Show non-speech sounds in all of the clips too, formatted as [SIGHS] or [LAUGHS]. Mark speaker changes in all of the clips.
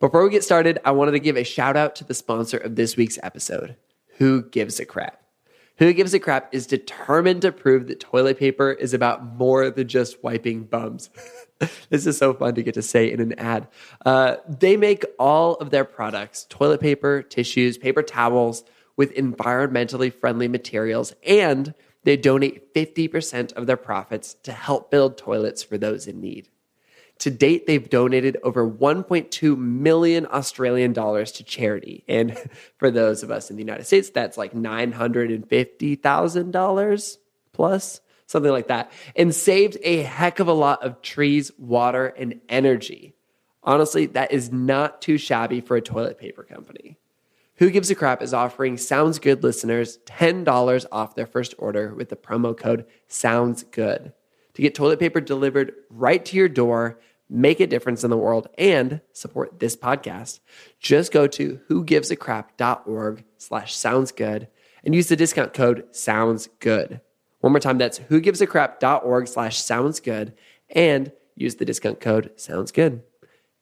Speaker 1: Before we get started, I wanted to give a shout out to the sponsor of this week's episode, Who Gives a Crap. Who Gives a Crap is determined to prove that toilet paper is about more than just wiping bums. [LAUGHS] this is so fun to get to say in an ad. Uh, they make all of their products toilet paper, tissues, paper towels with environmentally friendly materials, and they donate 50% of their profits to help build toilets for those in need. To date, they've donated over 1.2 million Australian dollars to charity. And [LAUGHS] for those of us in the United States, that's like $950,000 plus, something like that, and saved a heck of a lot of trees, water, and energy. Honestly, that is not too shabby for a toilet paper company. Who Gives a Crap is offering Sounds Good listeners $10 off their first order with the promo code Sounds Good to get toilet paper delivered right to your door, make a difference in the world, and support this podcast. Just go to whogivesacrap.org slash sounds good and use the discount code sounds good. One more time, that's whogivesacrap.org slash sounds good and use the discount code sounds good.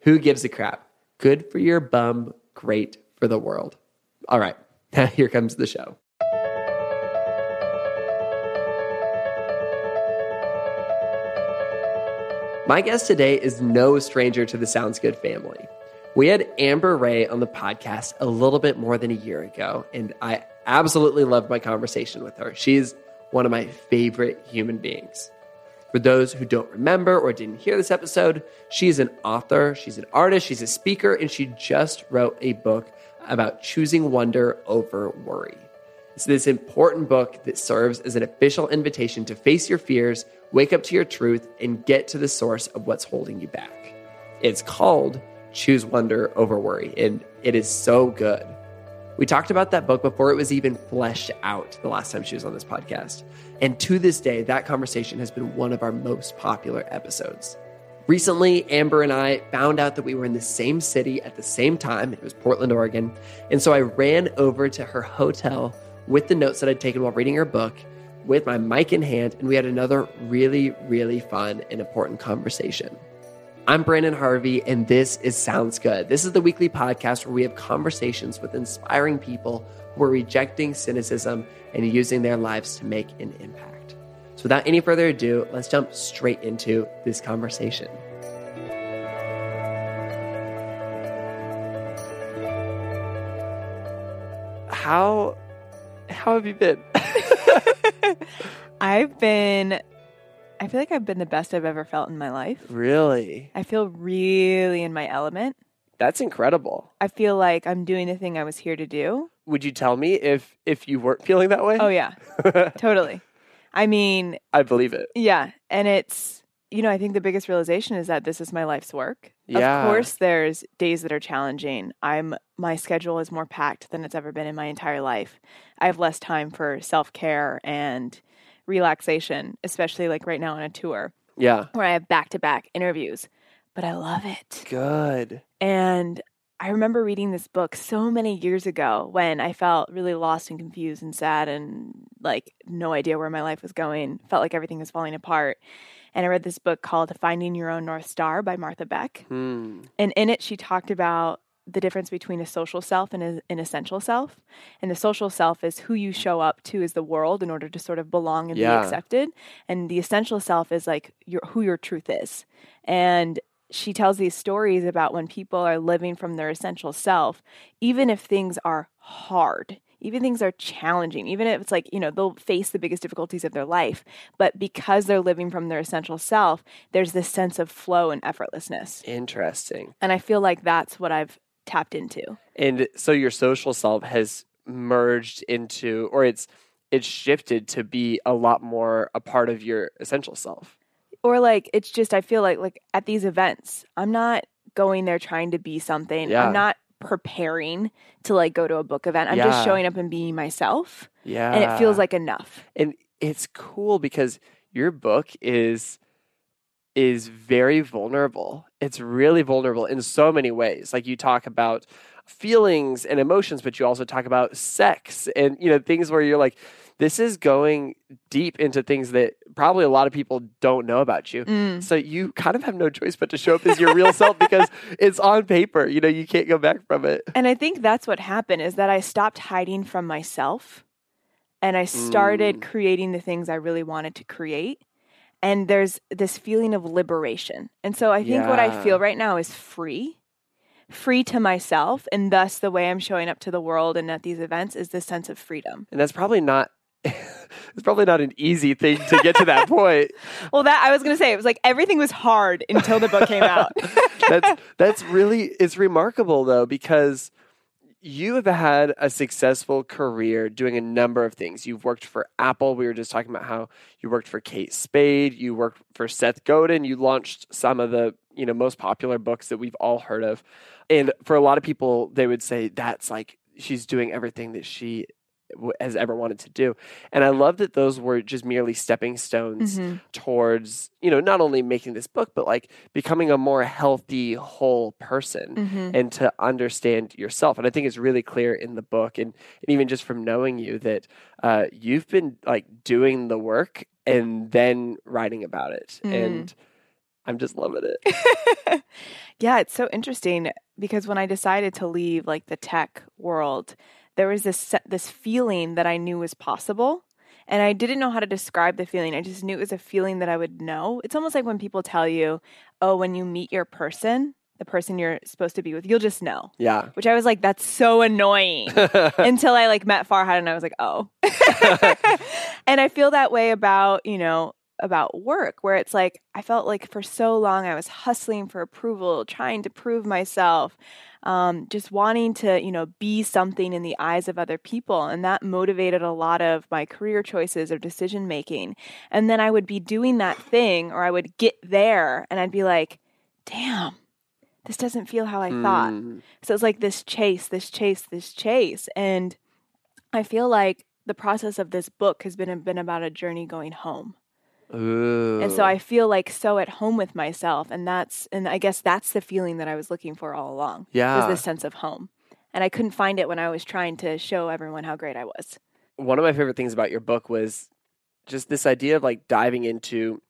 Speaker 1: Who gives a crap? Good for your bum, great for the world. All right, [LAUGHS] Now here comes the show. My guest today is no stranger to the Sounds Good family. We had Amber Rae on the podcast a little bit more than a year ago, and I absolutely loved my conversation with her. She's one of my favorite human beings. For those who don't remember or didn't hear this episode, she's an author, she's an artist, she's a speaker, and she just wrote a book about choosing wonder over worry. It's this important book that serves as an official invitation to face your fears, wake up to your truth, and get to the source of what's holding you back. It's called Choose Wonder Over Worry, and it is so good. We talked about that book before it was even fleshed out the last time she was on this podcast. And to this day, that conversation has been one of our most popular episodes. Recently, Amber and I found out that we were in the same city at the same time. It was Portland, Oregon. And so I ran over to her hotel with the notes that I'd taken while reading her book with my mic in hand, and we had another really, really fun and important conversation. I'm Branden Harvey, and this is Sounds Good. This is the weekly podcast where we have conversations with inspiring people who are rejecting cynicism and using their lives to make an impact. So, without any further ado, let's jump straight into this conversation. How how have you been? [LAUGHS]
Speaker 2: I've been, I feel like I've been the best I've ever felt in my life.
Speaker 1: really?
Speaker 2: I feel really in my element.
Speaker 1: That's incredible.
Speaker 2: I feel like I'm doing the thing I was here to do.
Speaker 1: Would you tell me if if you weren't feeling that way?
Speaker 2: Oh, yeah, [LAUGHS] totally. I mean,
Speaker 1: I believe it.
Speaker 2: yeah. And it's, you know, I think the biggest realization is that this is my life's work.
Speaker 1: Yeah.
Speaker 2: Of course, there's days that are challenging. I'm, my schedule is more packed than it's ever been in my entire life. I have less time for self care and relaxation, especially like right now on a tour
Speaker 1: Yeah.
Speaker 2: where I have back to back interviews. But I love it.
Speaker 1: Good.
Speaker 2: And I remember reading this book so many years ago when I felt really lost and confused and sad and like no idea where my life was going, felt like everything was falling apart. And I read this book called Finding Your Own North Star by Martha Beck.
Speaker 1: Hmm.
Speaker 2: And in it, she talked about the difference between a social self and a, an essential self. And the social self is who you show up to as the world in order to sort of belong and
Speaker 1: Yeah.
Speaker 2: be accepted. And the essential self is like your, who your truth is. And she tells these stories about when people are living from their essential self, even if things are hard, even things are challenging, even if it's like, you know, they'll face the biggest difficulties of their life. But because they're living from their essential self, there's this sense of flow and effortlessness.
Speaker 1: Interesting.
Speaker 2: And I feel like that's what I've tapped into.
Speaker 1: And so your social self has merged into or it's it's shifted to be a lot more a part of your essential self.
Speaker 2: Or like it's just I feel like like at these events, I'm not going there trying to be something.
Speaker 1: Yeah.
Speaker 2: I'm not preparing to like go to a book event. I'm
Speaker 1: Yeah.
Speaker 2: just showing up and being myself.
Speaker 1: Yeah.
Speaker 2: And it feels like enough.
Speaker 1: and it's cool because your book is is very vulnerable. It's really vulnerable in so many ways. Like you talk about feelings and emotions, but you also talk about sex and you know things where you're like this is going deep into things that probably a lot of people don't know about you.
Speaker 2: Mm.
Speaker 1: So you kind of have no choice but to show up as your real self because [LAUGHS] it's on paper. You know, you can't go back from it.
Speaker 2: And I think that's what happened is that I stopped hiding from myself and I started
Speaker 1: Mm.
Speaker 2: creating the things I really wanted to create. And there's this feeling of liberation. And so I think what I feel right now is free, free to myself. And thus, the way I'm showing up to the world and at these events is this sense of freedom.
Speaker 1: And that's probably not [LAUGHS] it's probably not an easy thing to get to that [LAUGHS] point.
Speaker 2: Well, that I was going to say, it was like everything was hard until the book came out. [LAUGHS]
Speaker 1: that's that's really it's remarkable though because you have had a successful career doing a number of things. You've worked for Apple. We were just talking about how you worked for Kate Spade. You worked for Seth Godin. You launched some of the you know most popular books that we've all heard of. And for a lot of people, they would say that's like she's doing everything that she has ever wanted to do. And I love that those were just merely stepping stones
Speaker 2: Mhm.
Speaker 1: towards you know not only making this book but like becoming a more healthy whole person
Speaker 2: Mhm.
Speaker 1: and to understand yourself and i think it's really clear in the book and, and even just from knowing you that uh, you've been like doing the work and then writing about it
Speaker 2: Mm.
Speaker 1: and i'm just loving it [LAUGHS]
Speaker 2: yeah, it's so interesting because when I decided to leave like the tech world, there was this this feeling that I knew was possible. And I didn't know how to describe the feeling. I just knew it was a feeling that I would know. It's almost like when people tell you, "Oh, when you meet your person, the person you're supposed to be with, you'll just know."
Speaker 1: yeah
Speaker 2: Which I was like, "That's so annoying." [LAUGHS] until I like met Farhad and I was like, "Oh." [LAUGHS] and I feel that way about, you know, about work where it's like I felt like for so long I was hustling for approval, trying to prove myself, um, just wanting to, you know, be something in the eyes of other people. And that motivated a lot of my career choices or decision making. And then I would be doing that thing or I would get there and I'd be like, damn, this doesn't feel how I thought.
Speaker 1: Mm.
Speaker 2: So it's like this chase, this chase, this chase. And I feel like the process of this book has been been about a journey going home.
Speaker 1: Ooh.
Speaker 2: And so I feel like so at home with myself and that's and I guess that's the feeling that I was looking for all along.
Speaker 1: Yeah.
Speaker 2: Was this sense of home. And I couldn't find it when I was trying to show everyone how great I was.
Speaker 1: one of my favorite things about your book was just this idea of like diving into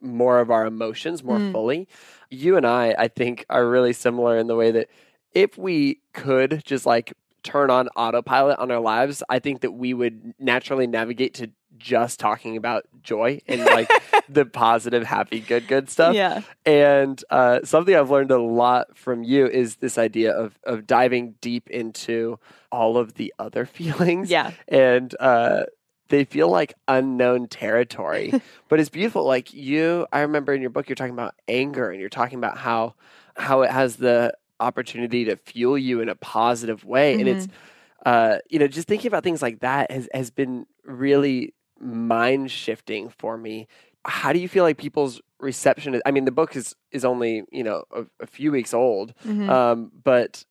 Speaker 1: more of our emotions more
Speaker 2: Mm.
Speaker 1: fully. You and I, I think, are really similar in the way that if we could just like turn on autopilot on our lives, I think that we would naturally navigate to just talking about joy and like [LAUGHS] the positive, happy, good, good stuff.
Speaker 2: Yeah.
Speaker 1: And uh, something I've learned a lot from you is this idea of of diving deep into all of the other [LAUGHS] feelings.
Speaker 2: Yeah.
Speaker 1: And uh, they feel like unknown territory, [LAUGHS] but it's beautiful. Like you, I remember in your book, you're talking about anger, and you're talking about how how it has the opportunity to fuel you in a positive way, and it's uh, you know just thinking about things like that has has been really mind shifting for me. How do you feel like people's reception is? I mean, the book is is only you know a, a few weeks old,
Speaker 2: Mhm.
Speaker 1: um, but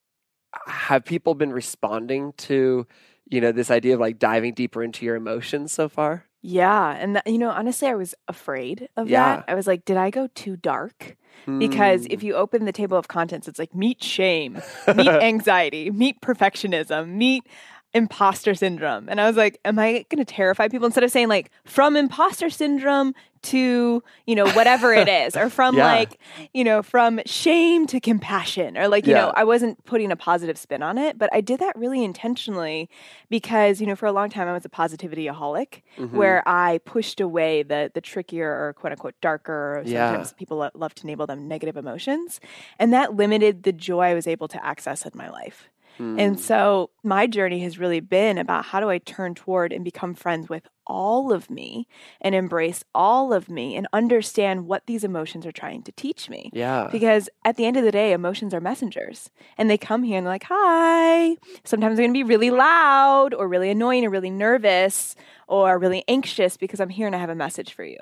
Speaker 1: have people been responding to you know this idea of like diving deeper into your emotions so far?
Speaker 2: Yeah, and that, you know, honestly, I was afraid of
Speaker 1: Yeah.
Speaker 2: that. I was like, did I go too dark? Because
Speaker 1: Mm.
Speaker 2: if you open the table of contents, it's like meet shame, meet [LAUGHS] anxiety, meet perfectionism, meet imposter syndrome. And I was like, am I going to terrify people instead of saying like from imposter syndrome to, you know, whatever it [LAUGHS] is, or from
Speaker 1: Yeah.
Speaker 2: like, you know, from shame to compassion, or like, you know, I wasn't putting a positive spin on it, but I did that really intentionally because, you know, for a long time I was a positivityaholic
Speaker 1: Mhm.
Speaker 2: where I pushed away the the trickier or quote unquote darker, or
Speaker 1: Yeah.
Speaker 2: sometimes people lo- love to label them negative emotions, and that limited the joy I was able to access in my life.
Speaker 1: Mm.
Speaker 2: And so my journey has really been about how do I turn toward and become friends with all of me and embrace all of me and understand what these emotions are trying to teach me.
Speaker 1: yeah,
Speaker 2: Because at the end of the day, emotions are messengers and they come here and they're like, hi. Sometimes they're going to be really loud or really annoying or really nervous or really anxious because I'm here and I have a message for you.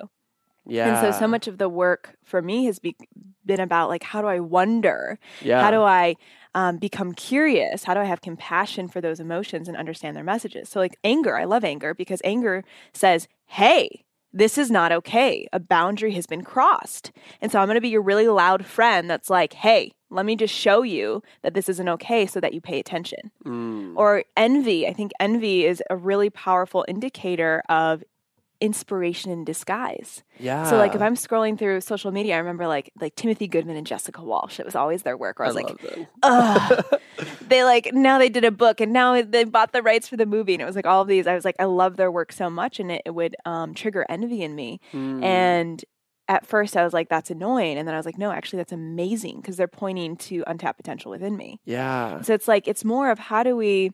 Speaker 1: yeah,
Speaker 2: And so, so much of the work for me has be- been about like, how do I wonder?
Speaker 1: Yeah,
Speaker 2: How do I um, become curious? How do I have compassion for those emotions and understand their messages? So, like anger, I love anger because anger says, hey, this is not okay. A boundary has been crossed. And so I'm going to be your really loud friend that's like, hey, let me just show you that this isn't okay so that you pay attention.
Speaker 1: Mm.
Speaker 2: Or envy. I think envy is a really powerful indicator of inspiration in disguise.
Speaker 1: Yeah.
Speaker 2: So like if I'm scrolling through social media, I remember like like Timothy Goodman and Jessica Walsh. It was always their work where I was like,
Speaker 1: love. [LAUGHS]
Speaker 2: Ugh. they like now they did a book and now they bought the rights for the movie and it was like all of these. I was like, I love their work so much and it, it would um, trigger envy in me.
Speaker 1: Mm.
Speaker 2: And at first I was like, that's annoying. And then I was like, no, actually that's amazing because they're pointing to untapped potential within me.
Speaker 1: yeah.
Speaker 2: So it's like it's more of how do we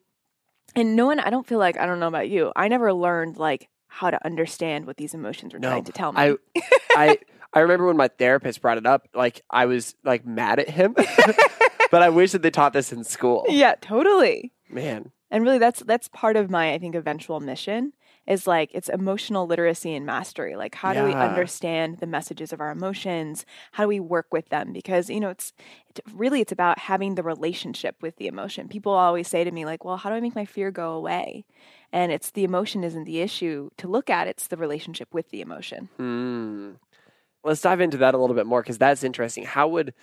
Speaker 2: and no one I don't feel like I don't know about you. I never learned like how to understand what these emotions were
Speaker 1: No,
Speaker 2: trying to tell me.
Speaker 1: I [LAUGHS] I I remember when my therapist brought it up, like I was like mad at him. [LAUGHS] but I wish that they taught this in school.
Speaker 2: yeah, totally.
Speaker 1: Man.
Speaker 2: And really that's that's part of my I think eventual mission is like it's emotional literacy and mastery. Like how do we understand the messages of our emotions? How do we work with them? Because you know it's it, really it's about having the relationship with the emotion. People always say to me like, "Well, how do I make my fear go away?" And it's the emotion isn't the issue to look at, it's the relationship with the emotion.
Speaker 1: Hmm. Let's dive into that a little bit more because that's interesting. How would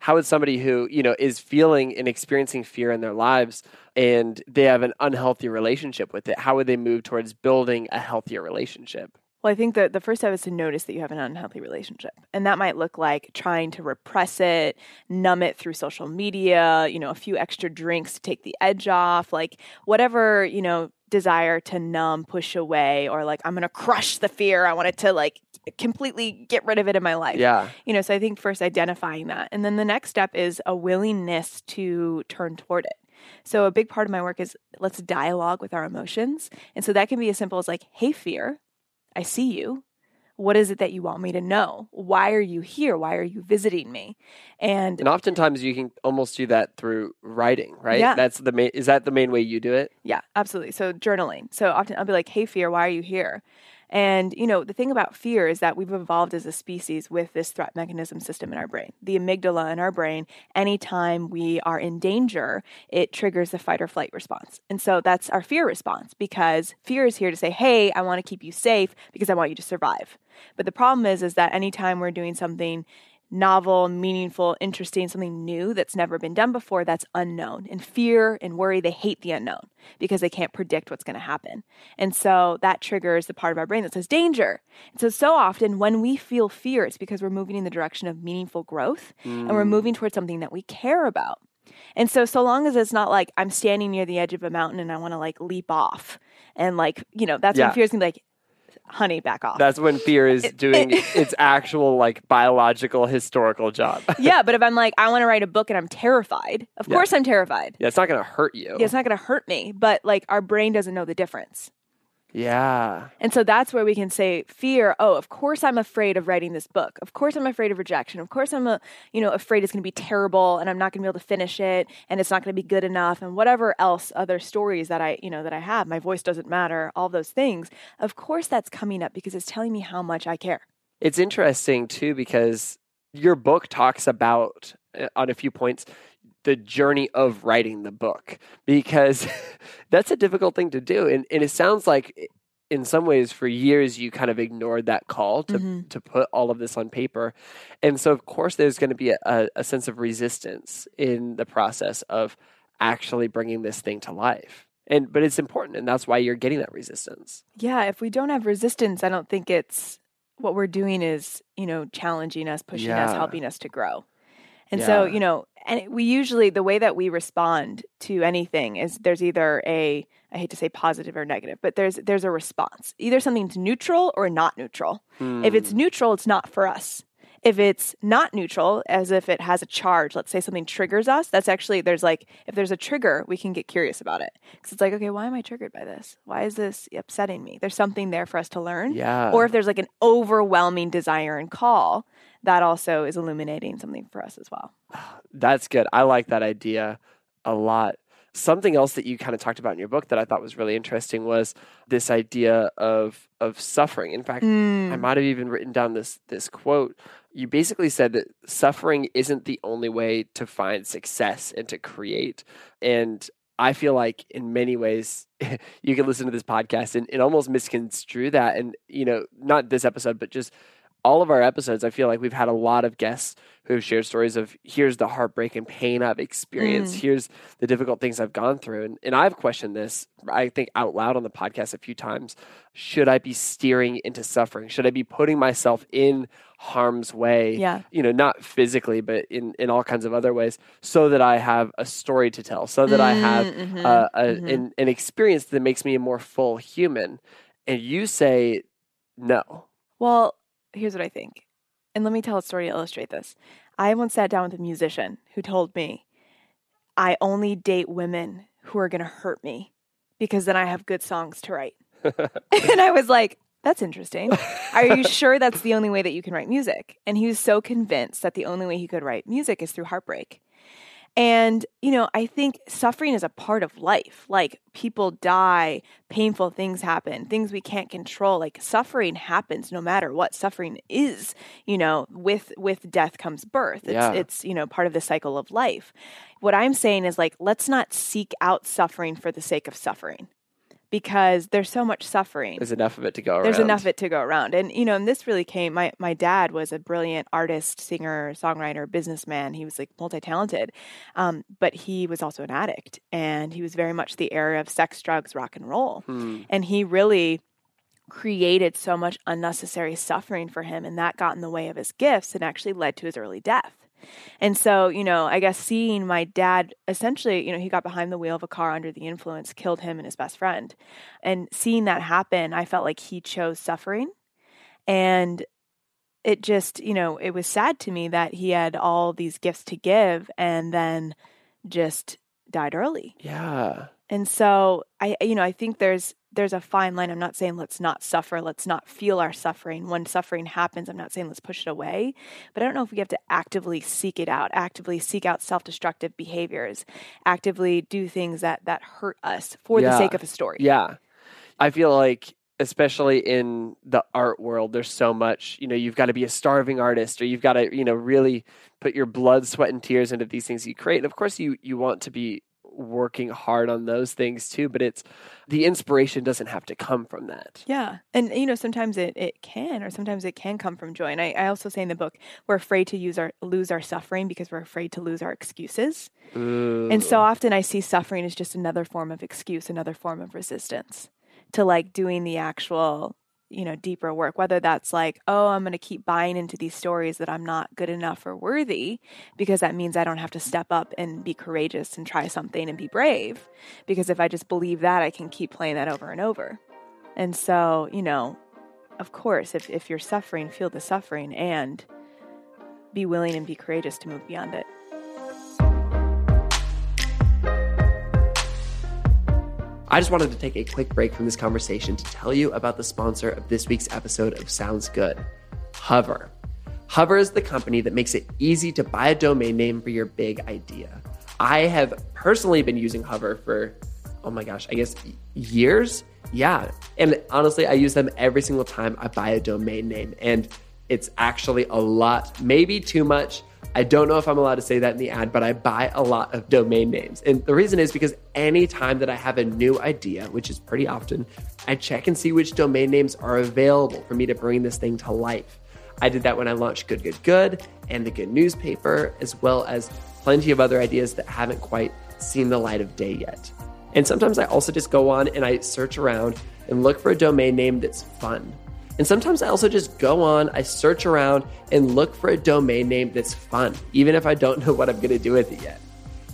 Speaker 1: how would somebody who you know is feeling and experiencing fear in their lives and they have an unhealthy relationship with it how would they move towards building a healthier relationship
Speaker 2: Well, I think that the first step is to notice that you have an unhealthy relationship. And that might look like trying to repress it, numb it through social media, you know, a few extra drinks to take the edge off, like whatever, you know, desire to numb, push away, or like, I'm going to crush the fear. I want it to like completely get rid of it in my life.
Speaker 1: yeah
Speaker 2: You know, so I think first identifying that. And then the next step is a willingness to turn toward it. So a big part of my work is let's dialogue with our emotions. And so that can be as simple as like, hey, fear, I see you. What is it that you want me to know? Why are you here? Why are you visiting me? And
Speaker 1: and oftentimes you can almost do that through writing right
Speaker 2: Yeah.
Speaker 1: that's the main is that the main way you do it
Speaker 2: Yeah, absolutely. So journaling. So often I'll be like, "Hey, fear, why are you here?" And you know, the thing about fear is that we've evolved as a species with this threat mechanism system in our brain. The amygdala in our brain, anytime we are in danger, it triggers the fight or flight response. And so that's our fear response because fear is here to say, "Hey, I want to keep you safe because I want you to survive." But the problem is is that anytime we're doing something novel, meaningful, interesting, something new that's never been done before, that's unknown. And fear and worry, they hate the unknown because they can't predict what's going to happen. And so that triggers the part of our brain that says danger. And so, so often when we feel fear, it's because we're moving in the direction of meaningful growth and we're mm. moving towards something that we care about. And so, so long as it's not like I'm standing near the edge of a mountain and I want to like leap off, and like, you know, that's
Speaker 1: Yeah.
Speaker 2: when fear is gonna be like, honey, back off.
Speaker 1: that's when fear is doing its actual like biological historical job [LAUGHS]
Speaker 2: yeah, but if I'm like, I want to write a book and I'm terrified, of
Speaker 1: Yeah.
Speaker 2: course I'm terrified.
Speaker 1: yeah it's not going to hurt you
Speaker 2: Yeah, it's not going to hurt me, but like our brain doesn't know the difference.
Speaker 1: Yeah
Speaker 2: And so that's where we can say fear, oh, of course I'm afraid of writing this book. Of course I'm afraid of rejection. Of course I'm a, you know, afraid it's going to be terrible and I'm not going to be able to finish it and it's not going to be good enough and whatever else other stories that I, you know, that I have. My voice doesn't matter, all those things. Of course that's coming up because it's telling me how much I care.
Speaker 1: It's interesting too because your book talks about uh, on a few points the journey of writing the book because [LAUGHS] that's a difficult thing to do. And, and it sounds like in some ways for years you kind of ignored that call to,
Speaker 2: Mhm.
Speaker 1: to put all of this on paper. And so of course there's going to be a, a, a sense of resistance in the process of actually bringing this thing to life. And but it's important and that's why you're getting that resistance.
Speaker 2: Yeah, if we don't have resistance, I don't think it's what we're doing is, you know, challenging us, pushing us, helping us to grow. And so, you know, and we usually the way that we respond to anything is there's either a I hate to say positive or negative, but there's there's a response. Either something's neutral or not neutral. If it's hmm. neutral, it's not for us. If it's not neutral, as if it has a charge, let's say something triggers us, that's actually, there's like, if there's a trigger, we can get curious about it. Because it's like, okay, why am I triggered by this? Why is this upsetting me? There's something there for us to learn.
Speaker 1: yeah
Speaker 2: Or if there's like an overwhelming desire and call, that also is illuminating something for us as well. [SIGHS]
Speaker 1: That's good. I like that idea a lot. Something else that you kind of talked about in your book that I thought was really interesting was this idea of of suffering. In fact,
Speaker 2: Mm.
Speaker 1: I might have even written down this this quote. You basically said that suffering isn't the only way to find success and to create. And I feel like in many ways [LAUGHS] you can listen to this podcast and, and almost misconstrue that. And, you know, not this episode, but just all of our episodes, I feel like we've had a lot of guests who have shared stories of here's the heartbreak and pain I've experienced,
Speaker 2: Mm.
Speaker 1: here's the difficult things I've gone through. And, and I've questioned this, I think, out loud on the podcast a few times. Should I be steering into suffering? Should I be putting myself in harm's way?
Speaker 2: Yeah.
Speaker 1: You know, not physically, but in, in all kinds of other ways, so that I have a story to tell, so that I have
Speaker 2: Mm,
Speaker 1: uh, a,
Speaker 2: mhm.
Speaker 1: an, an experience that makes me a more full human. And you say no.
Speaker 2: Well, here's what I think. And let me tell a story to illustrate this. I once sat down with a musician who told me, I only date women who are going to hurt me because then I have good songs to write. [LAUGHS] and I was like, that's interesting. Are you [LAUGHS] sure that's the only way that you can write music? And he was so convinced that the only way he could write music is through heartbreak. And, you know, I think suffering is a part of life. Like people die, painful things happen, things we can't control. Like suffering happens no matter what. Suffering is, you know, with with death comes birth. It's
Speaker 1: Yeah.
Speaker 2: it's, you know, part of the cycle of life. What I'm saying is like let's not seek out suffering for the sake of suffering. Because there's so much suffering.
Speaker 1: There's enough of it to go around.
Speaker 2: there's enough of it to go around. And you know and this really came my my dad was a brilliant artist singer songwriter businessman. He was like multi-talented. Um, but he was also an addict and he was very much the era of sex drugs rock and roll.
Speaker 1: Hmm.
Speaker 2: and he really created so much unnecessary suffering for him and that got in the way of his gifts and actually led to his early death and so, you know, I guess seeing my dad essentially, you know, he got behind the wheel of a car under the influence, killed him and his best friend. And seeing that happen, I felt like he chose suffering. And it just, you know, it was sad to me that he had all these gifts to give and then just died early.
Speaker 1: Yeah.
Speaker 2: And so I you know, I think there's there's a fine line. I'm not saying let's not suffer, let's not feel our suffering. When suffering happens, I'm not saying let's push it away, but I don't know if we have to actively seek it out, actively seek out self-destructive behaviors, actively do things that that hurt us for the sake of a story.
Speaker 1: Yeah. I feel like especially in the art world there's so much you know you've got to be a starving artist or you've got to you know really put your blood sweat and tears into these things you create and of course you you want to be working hard on those things too but it's the inspiration doesn't have to come from that
Speaker 2: Yeah. And you know, sometimes it, it can or sometimes it can come from joy. And I, I also say in the book, we're afraid to use our lose our suffering because we're afraid to lose our excuses. And so often I see suffering as just another form of excuse, another form of resistance to like doing the actual, you know, deeper work, whether that's like, oh, I'm going to keep buying into these stories that I'm not good enough or worthy because that means I don't have to step up and be courageous and try something and be brave. Because if I just believe that, I can keep playing that over and over. And so, you know, of course, if, if you're suffering, feel the suffering and be willing and be courageous to move beyond it.
Speaker 1: I just wanted to take a quick break from this conversation to tell you about the sponsor of this week's episode of Sounds Good Hover. Hover is the company that makes it easy to buy a domain name for your big idea. I have personally been using Hover for, oh my gosh, I guess years. Yeah. And honestly, I use them every single time I buy a domain name. And it's actually a lot, maybe too much. I don't know if I'm allowed to say that in the ad, but I buy a lot of domain names. And the reason is because anytime that I have a new idea, which is pretty often, I check and see which domain names are available for me to bring this thing to life. I did that when I launched Good Good Good and the Good Newspaper, as well as plenty of other ideas that haven't quite seen the light of day yet. And sometimes I also just go on and I search around and look for a domain name that's fun. And sometimes I also just go on, I search around and look for a domain name that's fun, even if I don't know what I'm going to do with it yet.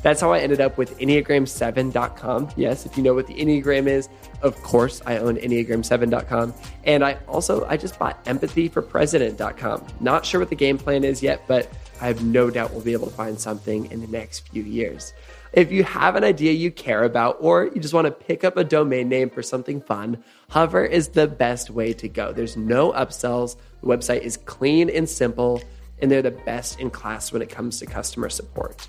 Speaker 1: That's how I ended up with Enneagram7.com. Yes, if you know what the Enneagram is, of course I own Enneagram7.com. And I also, I just bought empathyforpresident.com. Not sure what the game plan is yet, but I have no doubt we'll be able to find something in the next few years. If you have an idea you care about, or you just want to pick up a domain name for something fun, Hover is the best way to go. There's no upsells. The website is clean and simple, and they're the best in class when it comes to customer support.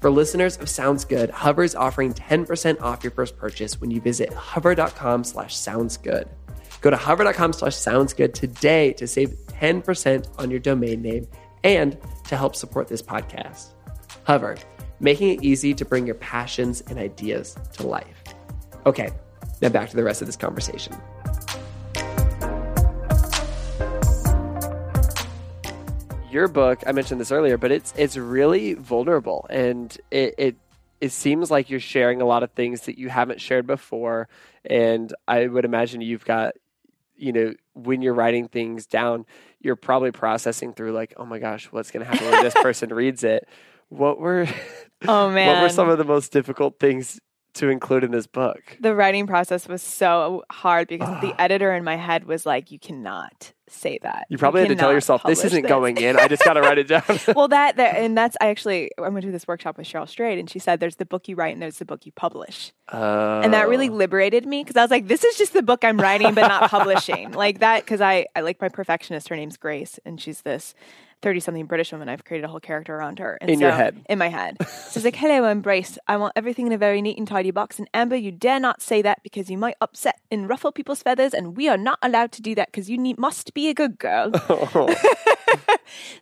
Speaker 1: For listeners of Sounds Good, Hover is offering 10% off your first purchase when you visit hover.com slash soundsgood. Go to hover.com slash soundsgood today to save 10% on your domain name and to help support this podcast. Hover, making it easy to bring your passions and ideas to life. Okay, now back to the rest of this conversation. Your book, I mentioned this earlier, but it's it's really vulnerable and it, it it seems like you're sharing a lot of things that you haven't shared before. And I would imagine you've got, you know, when you're writing things down, you're probably processing through like, oh my gosh, what's going to happen when this [LAUGHS] person reads it? What were, [LAUGHS]
Speaker 2: Oh man.
Speaker 1: what were some of the most difficult things to include in this book?
Speaker 2: the writing process was so hard because the ah. editor in my head was like, "You cannot say that.
Speaker 1: You probably had to tell yourself, this isn't going in. I just got to write it [LAUGHS] down.
Speaker 2: well, that, that and that's I actually I went to do this workshop with Cheryl Strayed, and she said, "There's the book you write, and there's the book you publish." and that really
Speaker 1: Oh.
Speaker 2: liberated me because I was like, this is just the book I'm writing but not [LAUGHS] publishing. like that, because I, I like my perfectionist. Her name's Grace, and she's this 30 something British woman. I've created a whole character around her. And
Speaker 1: In your head.
Speaker 2: In my head. So it's like, hello, I'm Brace. I want everything in a very neat and tidy box. And Amber, you dare not say that because you might upset and ruffle people's feathers. And we are not allowed to do that because you need, must be a good girl. [LAUGHS] [LAUGHS]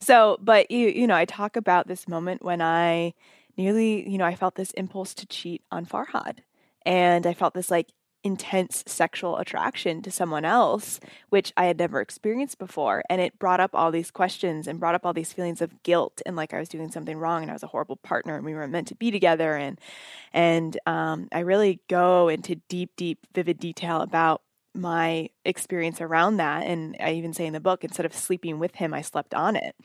Speaker 2: So, but you, you know, I talk about this moment when I nearly, you know, I felt this impulse to cheat on Farhad. And I felt this like intense sexual attraction to someone else, which I had never experienced before. And it brought up all these questions and brought up all these feelings of guilt and like I was doing something wrong and I was a horrible partner and we weren't meant to be together. And, and um, I really go into deep, deep, vivid detail about my experience around that. And I even say in the book, instead of sleeping with him, I slept on it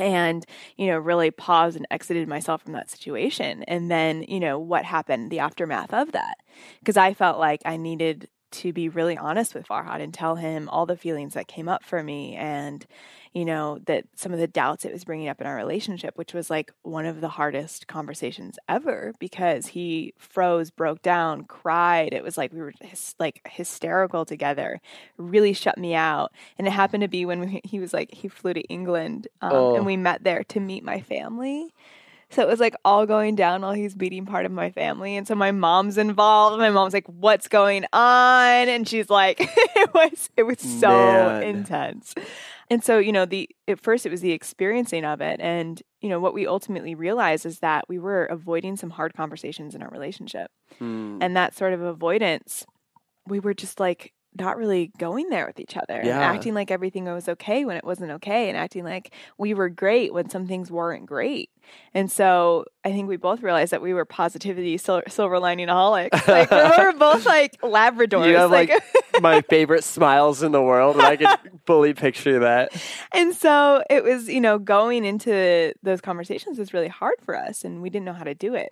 Speaker 2: and you know really paused and exited myself from that situation. And then you know what happened the aftermath of that? Because i felt like i needed to be really honest with farhad and tell him all the feelings that came up for me and you know that some of the doubts it was bringing up in our relationship which was like one of the hardest conversations ever because he froze broke down cried it was like we were hys- like hysterical together really shut me out and it happened to be when we, he was like he flew to england um,
Speaker 1: Oh.
Speaker 2: and we met there to meet my family so it was like all going down while he's meeting part of my family. And so my mom's involved. My mom's like, what's going on? And she's like, [LAUGHS] it was, it was so
Speaker 1: Man.
Speaker 2: intense. And so, you know, the, at first it was the experiencing of it. And, you know, what we ultimately realized is that we were avoiding some hard conversations in our relationship.
Speaker 1: Hmm.
Speaker 2: And that sort of avoidance, we were just like, not really going there with each other and acting like everything was okay when it wasn't okay and acting like we were great when some things weren't great. And so I think we both realized that we were positivity sil- silver lining aholics. Like we [LAUGHS] were both like Labradors.
Speaker 1: You have like my favorite smiles in the world, and I can [LAUGHS] fully picture that.
Speaker 2: and so it was, you know, going into those conversations was really hard for us and we didn't know how to do it.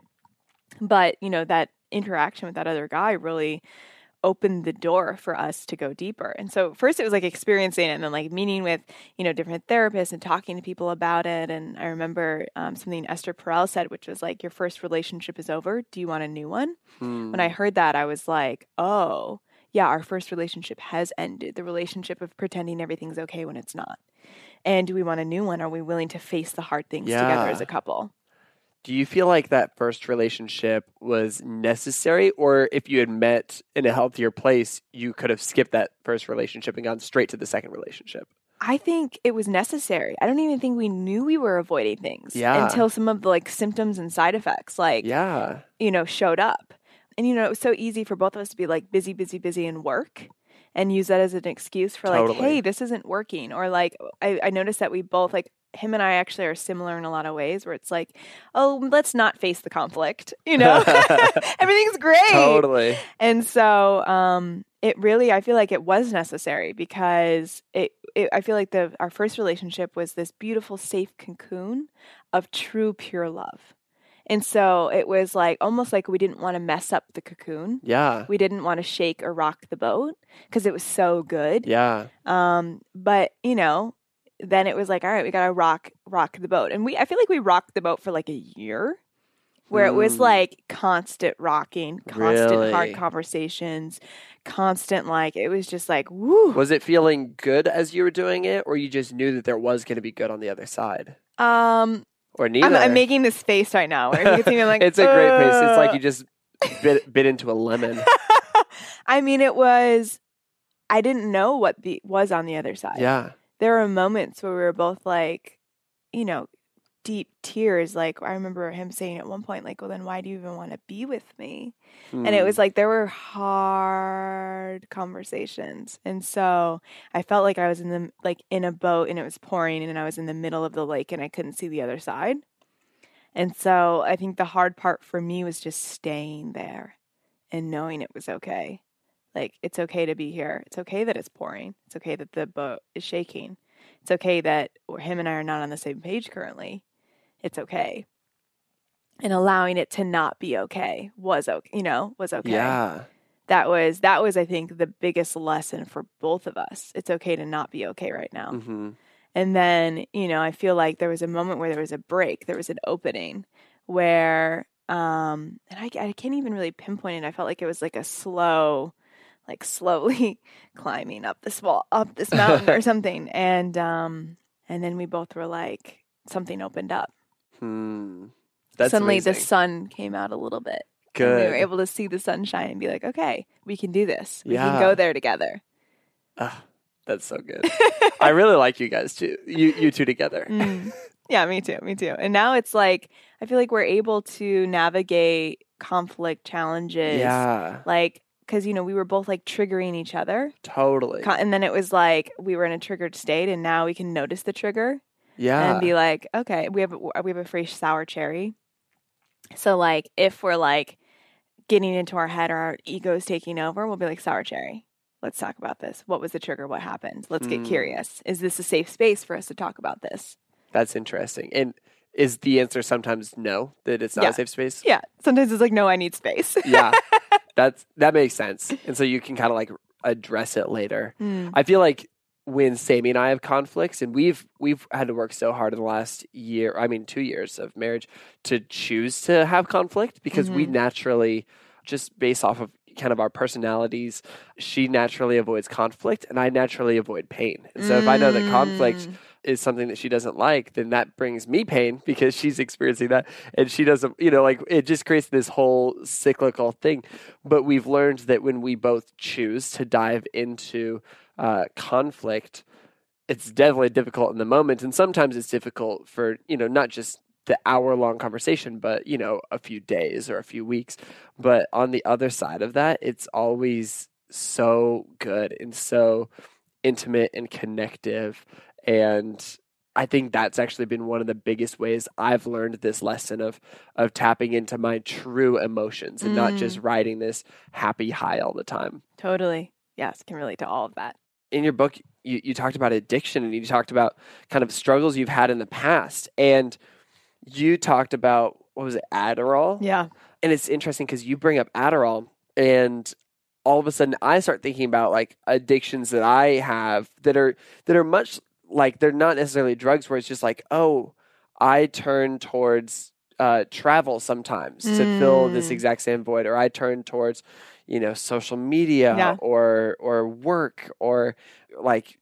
Speaker 2: But, you know, that interaction with that other guy really opened the door for us to go deeper. And so first it was like experiencing it and then like meeting with, you know, different therapists and talking to people about it. And I remember um, something Esther Perel said, which was like, your first relationship is over. Do you want a new one?
Speaker 1: Hmm.
Speaker 2: When I heard that, I was like, oh, yeah, our first relationship has ended. The relationship of pretending everything's okay when it's not. And do we want a new one? Are we willing to face the hard things together as a couple?
Speaker 1: Do you feel like that first relationship was necessary, or if you had met in a healthier place, you could have skipped that first relationship and gone straight to the second relationship?
Speaker 2: I think it was necessary. I don't even think we knew we were avoiding things
Speaker 1: Yeah.
Speaker 2: until some of the like symptoms and side effects like
Speaker 1: Yeah.
Speaker 2: you know showed up. And you know, it was so easy for both of us to be like busy, busy, busy in work and use that as an excuse for like,
Speaker 1: Totally.
Speaker 2: hey, this isn't working. Or like I, I noticed that we both like him and I actually are similar in a lot of ways where it's like, oh, let's not face the conflict. [LAUGHS] You know? [LAUGHS] Everything's great.
Speaker 1: Totally.
Speaker 2: And so um, it really, I feel like it was necessary because it, it, I feel like the our first relationship was this beautiful, safe cocoon of true, pure love. And so it was like almost like we didn't want to mess up the cocoon.
Speaker 1: Yeah.
Speaker 2: We didn't want to shake or rock the boat because it was so good.
Speaker 1: Yeah.
Speaker 2: Um, but you know, then it was like, all right, we gotta rock rock the boat. And we I feel like we rocked the boat for like a year. Where it was
Speaker 1: Mm.
Speaker 2: like constant rocking, constant hard conversations, constant like it was just like woo.
Speaker 1: Was it feeling good as you were doing it, or you just knew that there was going to be good on the other side?
Speaker 2: Um
Speaker 1: or neither.
Speaker 2: I'm, I'm making this face right now. Where you can see me, I'm like, [LAUGHS]
Speaker 1: it's a great face. It's like you just bit bit into a lemon. [LAUGHS]
Speaker 2: I mean, it was. I didn't know what the was on the other side.
Speaker 1: yeah.
Speaker 2: There were moments where we were both like, you know, deep tears. Like I remember him saying at one point, like, "Well, then why do you even want to be with me?" And it
Speaker 1: Hmm.
Speaker 2: was like there were hard conversations, and so I felt like I was in the like in a boat and it was pouring, and I was in the middle of the lake and I couldn't see the other side. And so I think the hard part for me was just staying there and knowing it was okay. Like, it's okay to be here. It's okay that it's pouring. It's okay that the boat is shaking. It's okay that him and I are not on the same page currently. It's okay. And allowing it to not be okay was okay, you know, was okay.
Speaker 1: Yeah.
Speaker 2: That was that was I think the biggest lesson for both of us. It's okay to not be okay right now.
Speaker 1: hmm
Speaker 2: And then, you know, I feel like there was a moment where there was a break, there was an opening where, um, and I, I can't even really pinpoint it. I felt like it was like a slow, like slowly [LAUGHS] climbing up this wall, up this mountain [LAUGHS] or something. And, um, and then we both were like, something opened up.
Speaker 1: Hmm. That's
Speaker 2: Suddenly the sun came out a little bit. And
Speaker 1: Good.
Speaker 2: we were able to see the sunshine and be like, okay, we can do this. We can
Speaker 1: Yeah.
Speaker 2: go there together.
Speaker 1: Ah, that's so good. [LAUGHS] I really like you guys too. You you two together.
Speaker 2: Mm. Yeah, me too. Me too. And now it's like I feel like we're able to navigate conflict challenges.
Speaker 1: Yeah.
Speaker 2: Like because you know we were both like triggering each other,
Speaker 1: Totally.
Speaker 2: And then it was like we were in a triggered state, and now we can notice the trigger
Speaker 1: yeah.
Speaker 2: and be like, okay, we have a- we have a phrase sour cherry. So like if we're like getting into our head or our egos taking over, we'll be like sour cherry. Let's talk about this. What was the trigger? What happened? Let's get
Speaker 1: Mm.
Speaker 2: curious. Is this a safe space for us to talk about this?
Speaker 1: That's interesting. And is the answer sometimes no that it's not
Speaker 2: Yeah.
Speaker 1: a safe space?
Speaker 2: Yeah. Sometimes it's like, no, I need space.
Speaker 1: yeah. [LAUGHS] That's that makes sense. And so you can kind of like address it later.
Speaker 2: Mm.
Speaker 1: I feel like when Sammy and I have conflicts, and we've we've had to work so hard in the last year, I mean two years of marriage, to choose to have conflict because we
Speaker 2: Mhm.
Speaker 1: naturally, just based off of kind of our personalities, she naturally avoids conflict, and I naturally avoid pain. And so if I know that conflict
Speaker 2: Mm.
Speaker 1: Is something that she doesn't like, then that brings me pain [LAUGHS] because she's experiencing that and she doesn't, you know, like it just creates this whole cyclical thing. But we've learned that when we both choose to dive into uh, conflict, it's definitely difficult in the moment. And sometimes it's difficult for, you know, not just the hour long conversation, but, you know, a few days or a few weeks. But on the other side of that, it's always so good and so intimate and connective. And I think that's actually been one of the biggest ways I've learned this lesson of of tapping into my true emotions and not just mm. riding this happy high all the time.
Speaker 2: Totally. Yes, can relate to all of that.
Speaker 1: In your book, you, you talked about addiction and you talked about kind of struggles you've had in the past. And you talked about what was it, Adderall?
Speaker 2: Yeah.
Speaker 1: and it's interesting because you bring up Adderall, and all of a sudden I start thinking about like addictions that I have that are that are much like they're not necessarily drugs, where it's just like, oh, I turn towards uh, travel sometimes to fill this
Speaker 2: Mm.
Speaker 1: exact same void, or I turn towards you know social media
Speaker 2: Yeah.
Speaker 1: or or work or like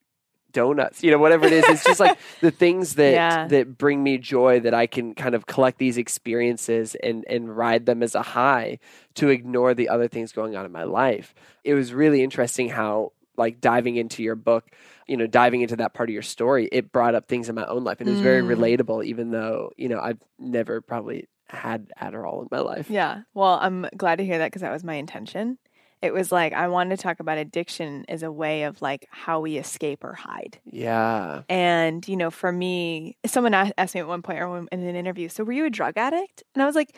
Speaker 1: donuts you know whatever it is it's just like [LAUGHS] the things that
Speaker 2: Yeah.
Speaker 1: that bring me joy that i can kind of collect these experiences and and ride them as a high to ignore the other things going on in my life it was really interesting how like diving into your book you know diving into that part of your story it brought up things in my own life and it was very
Speaker 2: Mm.
Speaker 1: relatable even though you know i've never probably had adderall in my life
Speaker 2: Yeah. Well, I'm glad to hear that because that was my intention. It was like I wanted to talk about addiction as a way of like how we escape or hide.
Speaker 1: yeah
Speaker 2: And, you know, for me, someone asked me at one point or in an interview, so were you a drug addict? And I was like,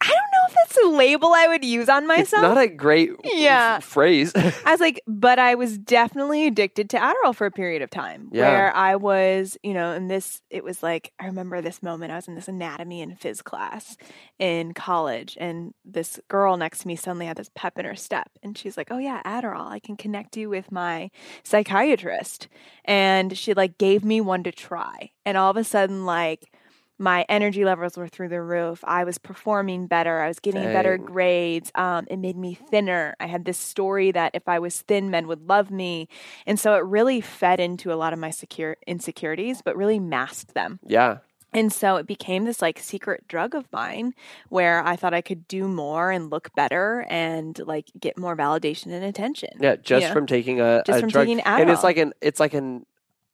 Speaker 2: I don't know if that's a label I would use on myself.
Speaker 1: it's not a great
Speaker 2: Yeah.
Speaker 1: f- phrase [LAUGHS]
Speaker 2: I was like, but I was definitely addicted to Adderall for a period of time
Speaker 1: Yeah.
Speaker 2: where I was, you know, and this, it was like, I remember this moment. I was in this anatomy and phys class in college, and this girl next to me suddenly had this pep in her step. And she's like, Oh, yeah, Adderall. I can connect you with my psychiatrist. And she like gave me one to try. And all of a sudden, like, my energy levels were through the roof. I was performing better. I was getting better grades. Um, it made me thinner. I had this story that if I was thin, men would love me. And so it really fed into a lot of my secure insecurities, but really masked them.
Speaker 1: yeah
Speaker 2: And so it became this like secret drug of mine where I thought I could do more and look better and like get more validation and attention.
Speaker 1: Yeah, just
Speaker 2: Yeah.
Speaker 1: from taking a,
Speaker 2: Just
Speaker 1: a
Speaker 2: from
Speaker 1: drug.
Speaker 2: taking
Speaker 1: and it's like an it's like an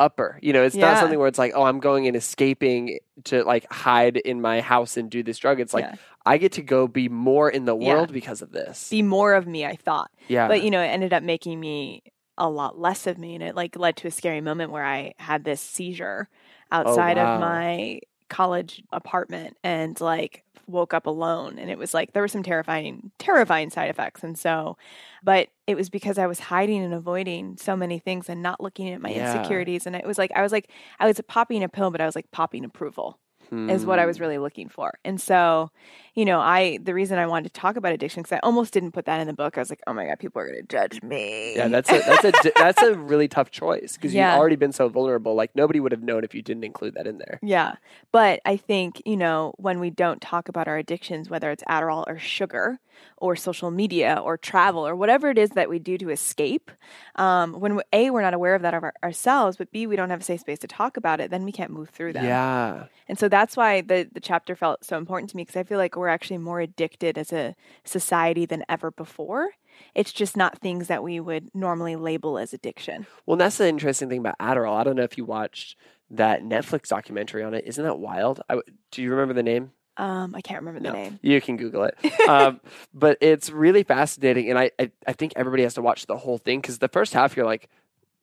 Speaker 1: upper. You know, it's not something where it's like, oh, I'm going and escaping to like hide in my house and do this drug. It's like
Speaker 2: Yeah.
Speaker 1: I get to go be more in the
Speaker 2: Yeah.
Speaker 1: world because of this.
Speaker 2: Be more of me, I thought.
Speaker 1: yeah.
Speaker 2: But you know, it ended up making me a lot less of me and it like led to a scary moment where I had this seizure oh, outside
Speaker 1: wow.
Speaker 2: of my college apartment and like woke up alone and it was like there were some terrifying terrifying side effects and so but it was because I was hiding and avoiding so many things and not looking at my
Speaker 1: Yeah.
Speaker 2: insecurities and it was like I was like I was popping a pill but I was like popping approval is what I was
Speaker 1: Hmm.
Speaker 2: really looking for. And so, you know, I the reason I wanted to talk about addiction because I almost didn't put that in the book. I was like, oh my god, people are going to judge me.
Speaker 1: Yeah, that's a that's a [LAUGHS] that's a really tough choice because
Speaker 2: Yeah.
Speaker 1: you've already been so vulnerable. Like nobody would have known if you didn't include that in there.
Speaker 2: yeah. But I think you know when we don't talk about our addictions, whether it's Adderall or sugar or social media or travel or whatever it is that we do to escape, um, when we, a we're not aware of that of our, ourselves, but b we don't have a safe space to talk about it, then we can't move through that.
Speaker 1: Yeah.
Speaker 2: And so that's why the, the chapter felt so important to me because I feel like we're actually more addicted as a society than ever before. It's just not things that we would normally label as addiction.
Speaker 1: Well, that's the interesting thing about Adderall. I don't know if you watched that Netflix documentary on it. Isn't that wild? I, do you remember the name?
Speaker 2: Um, I can't remember the
Speaker 1: No.
Speaker 2: name.
Speaker 1: You can Google it. [LAUGHS] um, but it's really fascinating, and I, I I think everybody has to watch the whole thing because the first half you're like,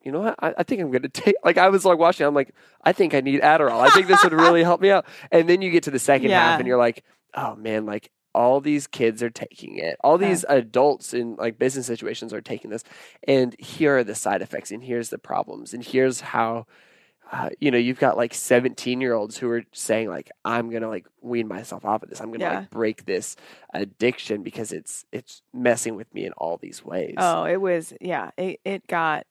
Speaker 1: you know what? I, I think I'm going [LAUGHS] to take. Like I was like watching, I'm like, I think I need Adderall. I think this would really help me out. And then you get to the second half, and you're like, oh man, like all these kids are taking it. All
Speaker 2: Yeah.
Speaker 1: these adults in like business situations are taking this, and here are the side effects, and here's the problems, and here's how. Uh, you know, you've got like 17 year olds who are saying like, I'm gonna like wean myself off of this. I'm gonna
Speaker 2: Yeah.
Speaker 1: like break this addiction because it's it's messing with me in all these ways.
Speaker 2: Oh, it was, yeah, it, it got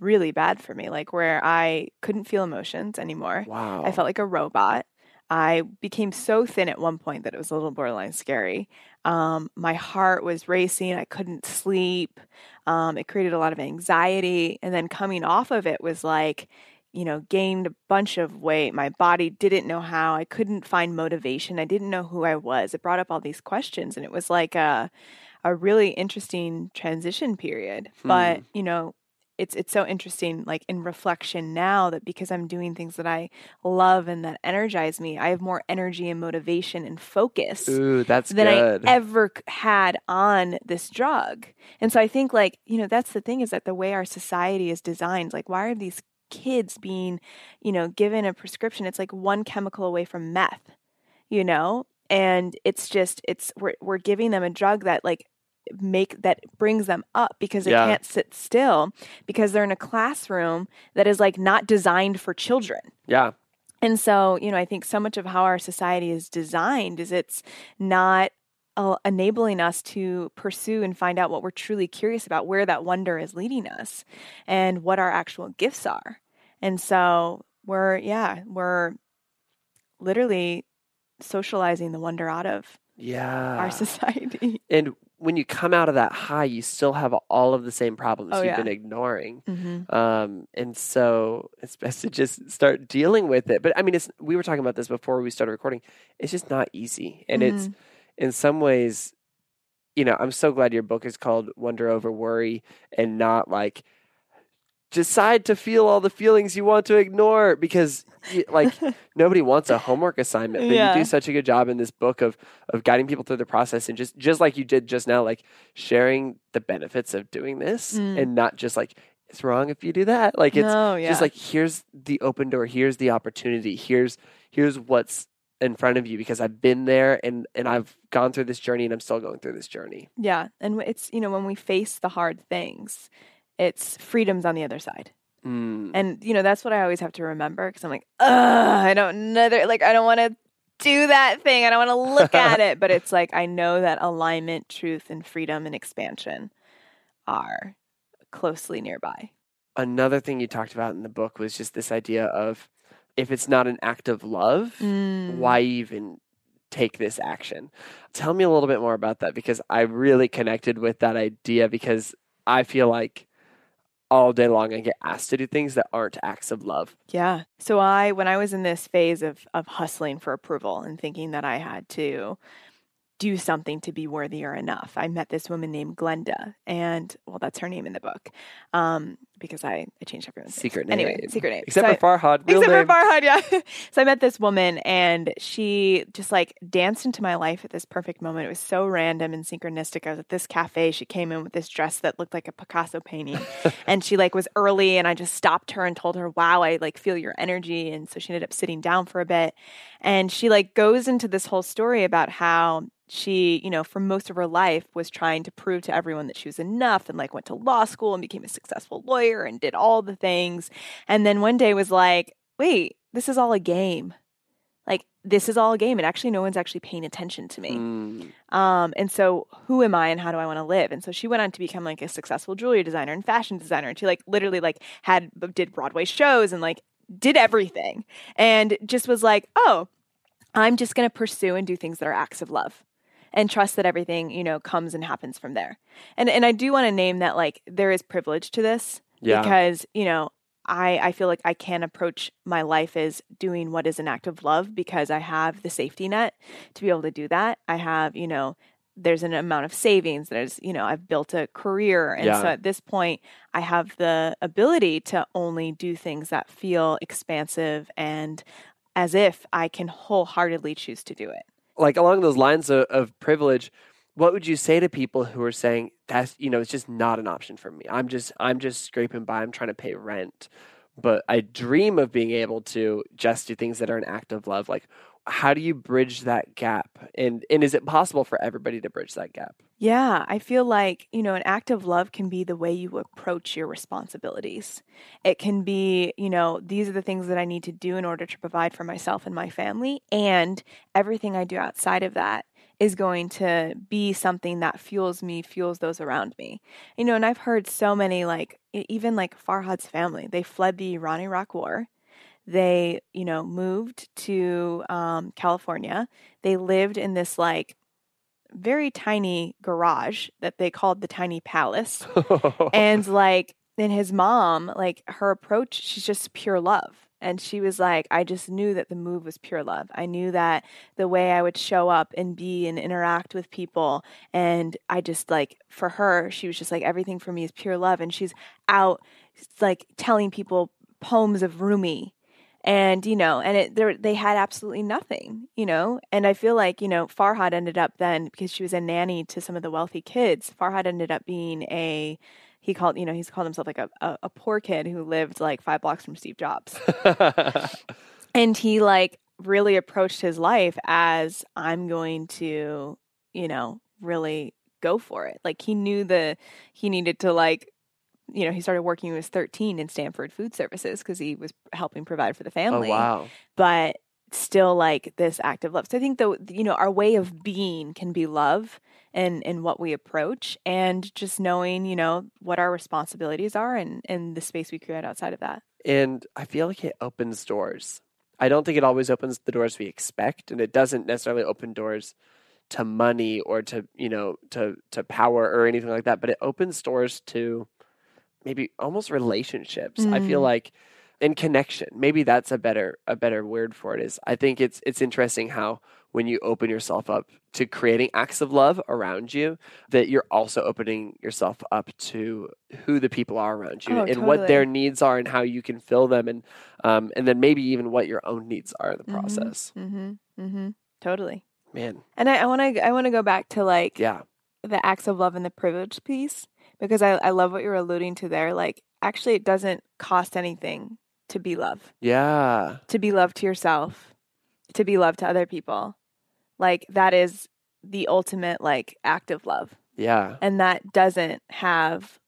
Speaker 2: really bad for me, like where I couldn't feel emotions anymore.
Speaker 1: wow.
Speaker 2: I felt like a robot. I became so thin at one point that it was a little borderline scary. Um, my heart was racing. I couldn't sleep. Um, it created a lot of anxiety. And then coming off of it was like, you know, gained a bunch of weight. My body didn't know how. I couldn't find motivation. I didn't know who I was. It brought up all these questions. And it was like a, a really interesting transition period. But, you know, it's it's so interesting like in reflection now that because I'm doing things that I love and that energize me, I have more energy and motivation and focus
Speaker 1: Ooh, that's
Speaker 2: than
Speaker 1: good.
Speaker 2: I ever had on this drug. And so I think like, you know, that's the thing is that the way our society is designed, like why are these kids being, you know, given a prescription? It's like one chemical away from meth, you know? And it's just it's we're we're giving them a drug that like make that brings them up because they
Speaker 1: Yeah.
Speaker 2: can't sit still because they're in a classroom that is like not designed for children.
Speaker 1: yeah.
Speaker 2: And so, you know, I think so much of how our society is designed is it's not uh, enabling us to pursue and find out what we're truly curious about, where that wonder is leading us, and what our actual gifts are. And so we're, yeah, we're literally socializing the wonder out of
Speaker 1: Yeah.
Speaker 2: our [LAUGHS] society.
Speaker 1: and when you come out of that high, you still have all of the same problems
Speaker 2: Oh,
Speaker 1: you've
Speaker 2: yeah.
Speaker 1: been ignoring.
Speaker 2: Mm-hmm.
Speaker 1: Um, and so it's best to just start dealing with it. But I mean, it's we were talking about this before we started recording. It's just not easy, and it's
Speaker 2: Mm-hmm.
Speaker 1: in some ways, you know, I'm so glad your book is called Wonder Over Worry and not like decide to feel all the feelings you want to ignore because like [LAUGHS] nobody wants a homework assignment but you do such a good job in this book of of guiding people through the process and just just like you did just now like sharing the benefits of doing this
Speaker 2: Mm.
Speaker 1: and not just like it's wrong if you do that like it's
Speaker 2: no, yeah.
Speaker 1: just like here's the open door here's the opportunity here's here's what's in front of you because I've been there and and I've gone through this journey and I'm still going through this journey.
Speaker 2: yeah. And it's, you know, when we face the hard things, it's freedom's on the other side.
Speaker 1: Mm.
Speaker 2: And you know, that's what I always have to remember because I'm like, ugh, I don't know. Like, I don't want to do that thing. I don't want to look [LAUGHS] at it. But it's like I know that alignment, truth, and freedom and expansion are closely nearby.
Speaker 1: Another thing you talked about in the book was just this idea of if it's not an act of love,
Speaker 2: Mm.
Speaker 1: why even take this action? Tell me a little bit more about that because I really connected with that idea because I feel like all day long and get asked to do things that aren't acts of love.
Speaker 2: Yeah. So I when I was in this phase of of hustling for approval and thinking that I had to do something to be worthy or enough. I met this woman named Glenda, and well, that's her name in the book, um, because I, I changed everyone's
Speaker 1: secret name.
Speaker 2: Anyway, secret name.
Speaker 1: Except
Speaker 2: so
Speaker 1: for Farhad.
Speaker 2: Except
Speaker 1: name.
Speaker 2: for Farhad, yeah. [LAUGHS] so I met this woman, and she just like danced into my life at this perfect moment. It was so random and synchronistic. I was at this cafe. She came in with this dress that looked like a Picasso painting, [LAUGHS] and she like was early, and I just stopped her and told her, "Wow, I like feel your energy." And so she ended up sitting down for a bit, and she like goes into this whole story about how she, you know, for most of her life was trying to prove to everyone that she was enough and like went to law school and became a successful lawyer and did all the things. And then one day was like, wait, this is all a game. Like, this is all a game. And actually, no one's actually paying attention to me.
Speaker 1: Mm.
Speaker 2: Um, and so, who am I and how do I want to live? And so, she went on to become like a successful jewelry designer and fashion designer. And she like literally like had did Broadway shows and like did everything and just was like, oh, I'm just going to pursue and do things that are acts of love and trust that everything, you know, comes and happens from there. And and I do want to name that like there is privilege to this
Speaker 1: Yeah.
Speaker 2: because, you know, I I feel like I can approach my life as doing what is an act of love because I have the safety net to be able to do that. I have, you know, there's an amount of savings. There's, you know, I've built a career. And so at this point, I have the ability to only do things that feel expansive and as if I can wholeheartedly choose to do it.
Speaker 1: like along those lines of, of privilege what would you say to people who are saying that's you know it's just not an option for me i'm just i'm just scraping by i'm trying to pay rent but i dream of being able to just do things that are an act of love like how do you bridge that gap and and is it possible for everybody to bridge that gap
Speaker 2: Yeah, I feel like, you know, an act of love can be the way you approach your responsibilities. It can be, you know, these are the things that I need to do in order to provide for myself and my family. And everything I do outside of that is going to be something that fuels me, fuels those around me. You know, and I've heard so many, like, even like Farhad's family, they fled the Iran Iraq War. They, you know, moved to um, California. They lived in this, like, very tiny garage that they called the tiny palace [LAUGHS] and like then his mom like her approach she's just pure love and she was like i just knew that the move was pure love. I knew that the way i would show up and be and interact with people and i just like for her she was just like everything for me is pure love and she's out like telling people poems of rumi and you know and it they had absolutely nothing you know? And i feel like you know farhad ended up then because she was a nanny to some of the wealthy kids farhad ended up being a he called you know he's called himself like a, a, a poor kid who lived like five blocks from steve jobs. [LAUGHS] And he like really approached his life as i'm going to you know really go for it. Like he knew the he needed to like you know he started working when he was 13 in stanford food services because he was helping provide for the family.
Speaker 1: oh
Speaker 2: family.
Speaker 1: wow.
Speaker 2: But still like this act of love. So i think the you know our way of being can be love and and what we approach and just knowing you know what our responsibilities are and and the space we create outside of that
Speaker 1: and I feel like it opens doors. I don't think it always opens the doors we expect, and it doesn't necessarily open doors to money or to you know to to power or anything like that. But it opens doors to maybe almost relationships. I feel
Speaker 2: Mm.
Speaker 1: like in connection. Maybe that's a better a better word for it. Is I think it's it's interesting how when you open yourself up to creating acts of love around you, that you're also opening yourself up to who the people are around you
Speaker 2: Oh,
Speaker 1: and what their needs are and how you can fill them and um, and then maybe even what your own needs are in the
Speaker 2: Mhm.
Speaker 1: process.
Speaker 2: mm-hmm mm-hmm totally
Speaker 1: Man,
Speaker 2: and i want to i want to go back to like
Speaker 1: yeah,
Speaker 2: the acts of love and the privilege piece because I, I love what you're alluding to there. Like, actually, it doesn't cost anything to be love,
Speaker 1: yeah,
Speaker 2: to be love to yourself, to be love to other people. Like, that is the ultimate, like, act of love.
Speaker 1: yeah,
Speaker 2: And that doesn't have,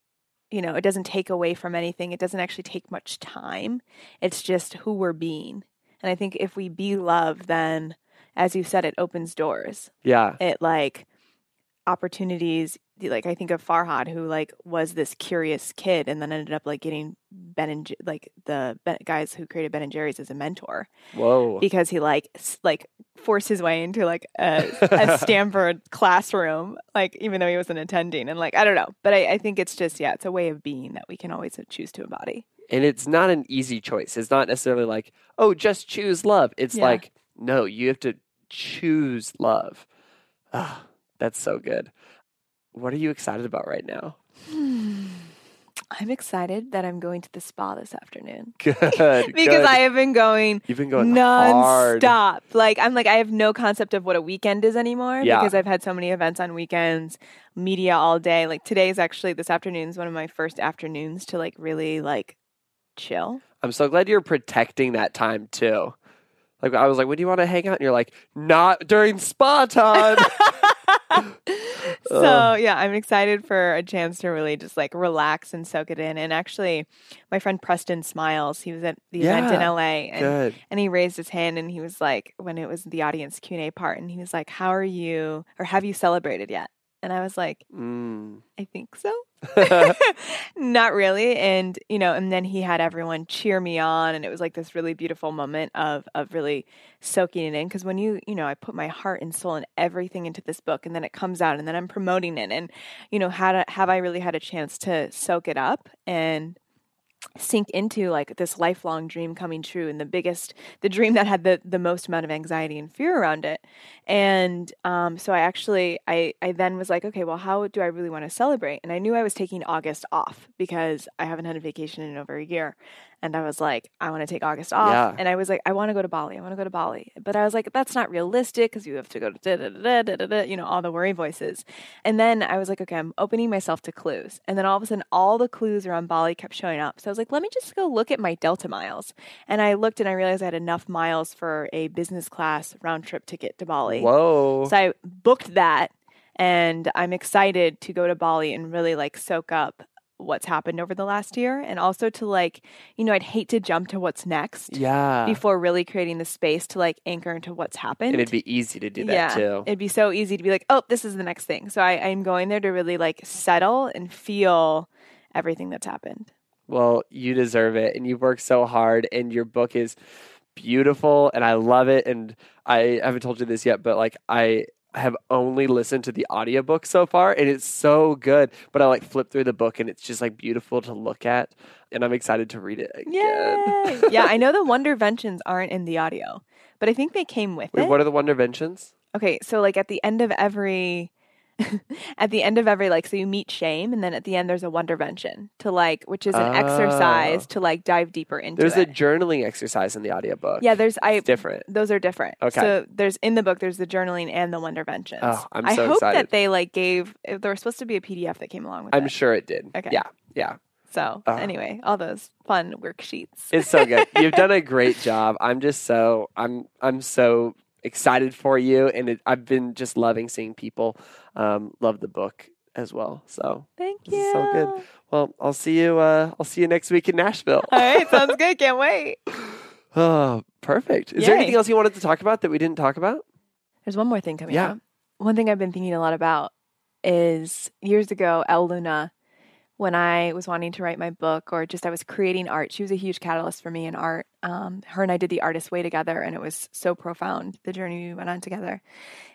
Speaker 2: you know, it doesn't take away from anything. It doesn't actually take much time. It's just who we're being. And I think if we be love, then, as you said, it opens doors
Speaker 1: yeah.
Speaker 2: it like opportunities like I think of Farhad who like was this curious kid and then ended up like getting Ben and like the ben, guys who created Ben and Jerry's as a mentor
Speaker 1: Whoa.
Speaker 2: because he like s- like forced his way into like a, a [LAUGHS] Stanford classroom like even though he wasn't attending and like I don't know but I, I think it's just yeah it's a way of being that we can always choose to embody
Speaker 1: and it's not an easy choice. It's not necessarily like, oh, just choose love. It's
Speaker 2: Yeah.
Speaker 1: like, no, you have to choose love. That's so good. What are you excited about right now? [SIGHS]
Speaker 2: I'm excited that I'm going to the spa this afternoon
Speaker 1: Good. [LAUGHS]
Speaker 2: because
Speaker 1: good.
Speaker 2: I have been going
Speaker 1: You've been going hard.
Speaker 2: nonstop. Like I'm like I have no concept of what a weekend is anymore
Speaker 1: Yeah.
Speaker 2: because I've had so many events on weekends, media all day. Like today is actually this afternoon is one of my first afternoons to like really like chill.
Speaker 1: I'm so glad you're protecting that time too. Like I was like, when do you want to hang out? And you're like, not during spa time. [LAUGHS] [LAUGHS]
Speaker 2: So yeah, I'm excited for a chance to really just like relax and soak it in. And actually, my friend Preston Smiles, he was at the event in LA, and
Speaker 1: Good.
Speaker 2: and he raised his hand and he was like, when it was the audience Q and A part, and he was like, "How are you? Or have you celebrated yet?" And I was like,
Speaker 1: Mm.
Speaker 2: I think so. [LAUGHS] [LAUGHS] Not really. And, you know, and then he had everyone cheer me on and it was like this really beautiful moment of of really soaking it in because when you, you know, I put my heart and soul and everything into this book and then it comes out and then I'm promoting it and you know, had a, have I really had a chance to soak it up and sink into like this lifelong dream coming true and the biggest the dream that had the the most amount of anxiety and fear around it. And um so i actually i i then was like okay well how do i really want to celebrate? And i knew i was taking august off because i haven't had a vacation in over a year and i was like i want to take august off.
Speaker 1: Yeah.
Speaker 2: and i was like i want to go to bali. I want to go to bali. But i was like that's not realistic because you have to go to da, da, da, da, da, da, you know all the worry voices. And then i was like okay i'm opening myself to clues. And then all of a sudden all the clues around bali kept showing up. So i was like let me just go look at my delta miles. And i looked and i realized i had enough miles for a business class round trip ticket to bali.
Speaker 1: Whoa.
Speaker 2: so I booked that and I'm excited to go to Bali and really like soak up what's happened over the last year and also to like, you know, I'd hate to jump to what's next
Speaker 1: yeah.
Speaker 2: before really creating the space to like anchor into what's happened.
Speaker 1: and it'd be easy to do that
Speaker 2: yeah,
Speaker 1: too.
Speaker 2: It'd be so easy to be like, oh, this is the next thing. So I, I'm going there to really like settle and feel everything that's happened.
Speaker 1: Well, you deserve it. And you've worked so hard, and your book is beautiful, and I love it. And I haven't told you this yet, but like, I have only listened to the audiobook so far, and it's so good. But I like flip through the book, and it's just like beautiful to look at. And I'm excited to read it again. [LAUGHS]
Speaker 2: Yeah, I know the Wonder Wonderventions aren't in the audio, but I think they came with
Speaker 1: Wait,
Speaker 2: it.
Speaker 1: what are the Wonder Wonderventions?
Speaker 2: Okay, so like at the end of every [LAUGHS] at the end of every like so you meet shame and then at the end there's a wondervention to like which is an exercise
Speaker 1: Oh.
Speaker 2: to like dive deeper into
Speaker 1: There's a
Speaker 2: it.
Speaker 1: journaling exercise in the audiobook.
Speaker 2: yeah, there's I
Speaker 1: It's different.
Speaker 2: those are different.
Speaker 1: Okay.
Speaker 2: So there's in the book there's the journaling and the wonderventions.
Speaker 1: Oh, I'm so I
Speaker 2: hope
Speaker 1: excited.
Speaker 2: that they like gave there was supposed to be a PDF that came along with it.
Speaker 1: I'm
Speaker 2: it.
Speaker 1: sure it did.
Speaker 2: Okay.
Speaker 1: Yeah, yeah.
Speaker 2: So
Speaker 1: Oh.
Speaker 2: anyway, all those fun worksheets.
Speaker 1: It's so good. [LAUGHS] You've done a great job. I'm just so I'm I'm so excited for you, and it, I've been just loving seeing people um, love the book as well. So
Speaker 2: Thank you.
Speaker 1: so good. Well, I'll see you. Uh, I'll see you next week in Nashville.
Speaker 2: All right, [LAUGHS] sounds good. Can't wait.
Speaker 1: oh, perfect. Is there anything else you wanted to talk about that we didn't talk about?
Speaker 2: There's one more thing coming
Speaker 1: Yeah.
Speaker 2: up. One thing I've been thinking a lot about is years ago, Elle Luna, when I was wanting to write my book or just I was creating art, she was a huge catalyst for me in art. Um, her and I did the artist way together, and it was so profound, the journey we went on together.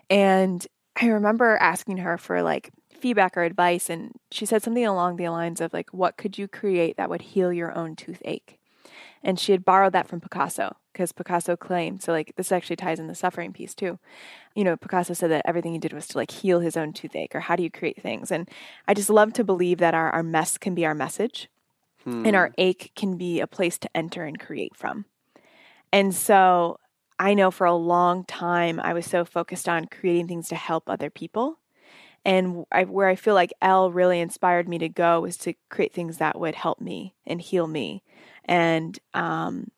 Speaker 2: And I remember asking her for like feedback or advice, and she said something along the lines of like, "What could you create that would heal your own toothache?" And she had borrowed that from Picasso because Picasso claimed so like this actually ties in the suffering piece too. You know, Picasso said that everything he did was to like heal his own toothache or how do you create things? And I just love to believe that our, our mess can be our message and our ache can be a place to enter and create from. And so I know for a long time I was so focused on creating things to help other people. And I, where I feel like Elle really inspired me to go was to create things that would help me and heal me and um,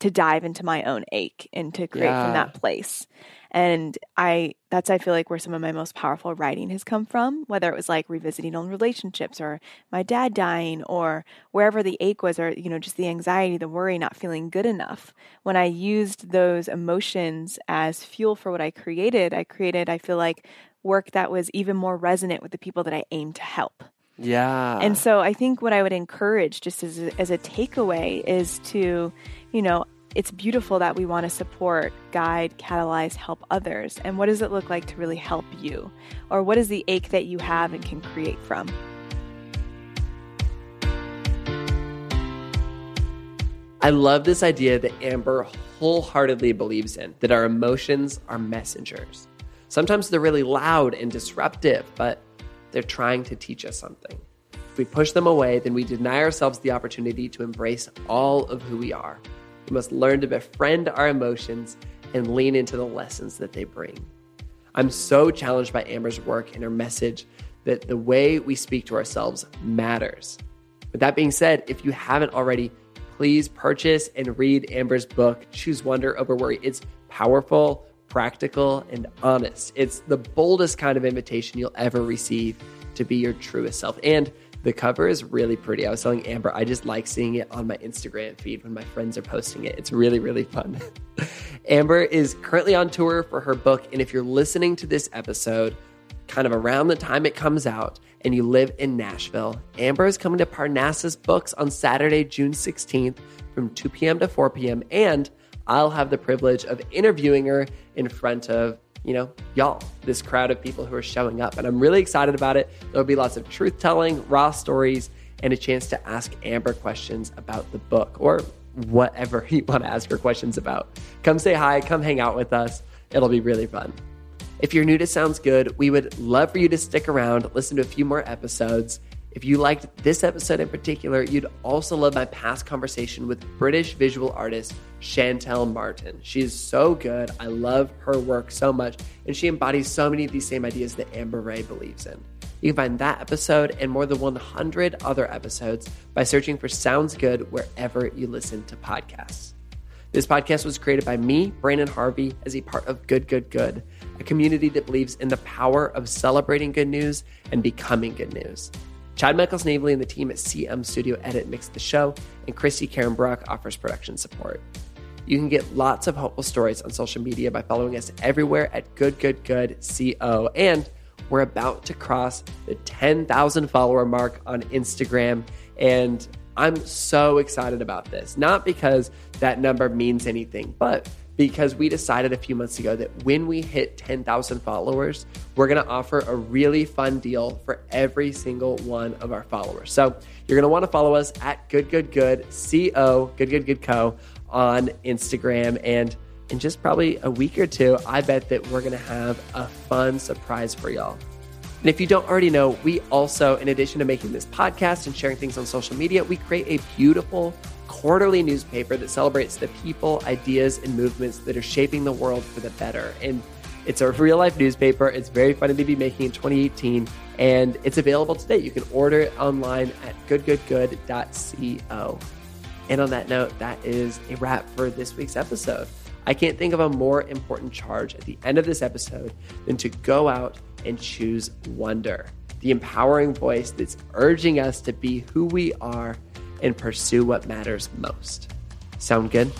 Speaker 2: to dive into my own ache and to create
Speaker 1: Yeah.
Speaker 2: from that place. And I that's I feel like where some of my most powerful writing has come from, whether it was like revisiting old relationships or my dad dying or wherever the ache was or you know just the anxiety, the worry, not feeling good enough. When I used those emotions as fuel for what I created, I created I feel like work that was even more resonant with the people that I aim to help.
Speaker 1: Yeah.
Speaker 2: And so I think what I would encourage just as a, as a takeaway is to, you know, it's beautiful that we want to support, guide, catalyze, help others. And what does it look like to really help you? Or what is the ache that you have and can create from?
Speaker 1: I love this idea that Amber wholeheartedly believes in that our emotions are messengers. Sometimes they're really loud and disruptive, but they're trying to teach us something. If we push them away, then we deny ourselves the opportunity to embrace all of who we are. We must learn to befriend our emotions and lean into the lessons that they bring. I'm so challenged by Amber's work and her message that the way we speak to ourselves matters. With that being said, if you haven't already, please purchase and read Amber's book, Choose Wonder Over Worry. It's powerful, practical, and honest. It's the boldest kind of invitation you'll ever receive to be your truest self. And the cover is really pretty. I was telling Amber, I just like seeing it on my Instagram feed when my friends are posting it. It's really, really fun. [LAUGHS] Amber is currently on tour for her book. And if you're listening to this episode, kind of around the time it comes out, and you live in Nashville, Amber is coming to Parnassus Books on Saturday, June 16th from 2 p.m. to 4 p.m. And I'll have the privilege of interviewing her in front of you know, y'all, this crowd of people who are showing up. And I'm really excited about it. There'll be lots of truth telling, raw stories, and a chance to ask Amber questions about the book or whatever [LAUGHS] you want to ask her questions about. Come say hi, come hang out with us. It'll be really fun. If you're new to Sounds Good, we would love for you to stick around, listen to a few more episodes. If you liked this episode in particular, you'd also love my past conversation with British visual artist Shantell Martin. She is so good. I love her work so much, and she embodies so many of these same ideas that Amber Rae believes in. You can find that episode and more than 100 other episodes by searching for Sounds Good wherever you listen to podcasts. This podcast was created by me, Branden Harvey, as a part of Good, Good, Good, a community that believes in the power of celebrating good news and becoming good news. Chad Michael Snavely and the team at CM Studio Edit mix the show, and Christy Karen Brock offers production support. You can get lots of hopeful stories on social media by following us everywhere at Good Good Good Co. And we're about to cross the 10,000 follower mark on Instagram, and I'm so excited about this. Not because that number means anything, but because we decided a few months ago that when we hit 10,000 followers, we're going to offer a really fun deal for every single one of our followers. So you're going to want to follow us at Good Good Good Co Good Good Good Co on Instagram and in just probably a week or two, I bet that we're going to have a fun surprise for y'all. And if you don't already know, we also, in addition to making this podcast and sharing things on social media, we create a beautiful quarterly newspaper that celebrates the people, ideas, and movements that are shaping the world for the better. And it's a real life newspaper. It's very funny to be making in 2018, and it's available today. You can order it online at goodgoodgood.co. And on that note, that is a wrap for this week's episode. I can't think of a more important charge at the end of this episode than to go out and choose wonder, the empowering voice that's urging us to be who we are and pursue what matters most. Sound good?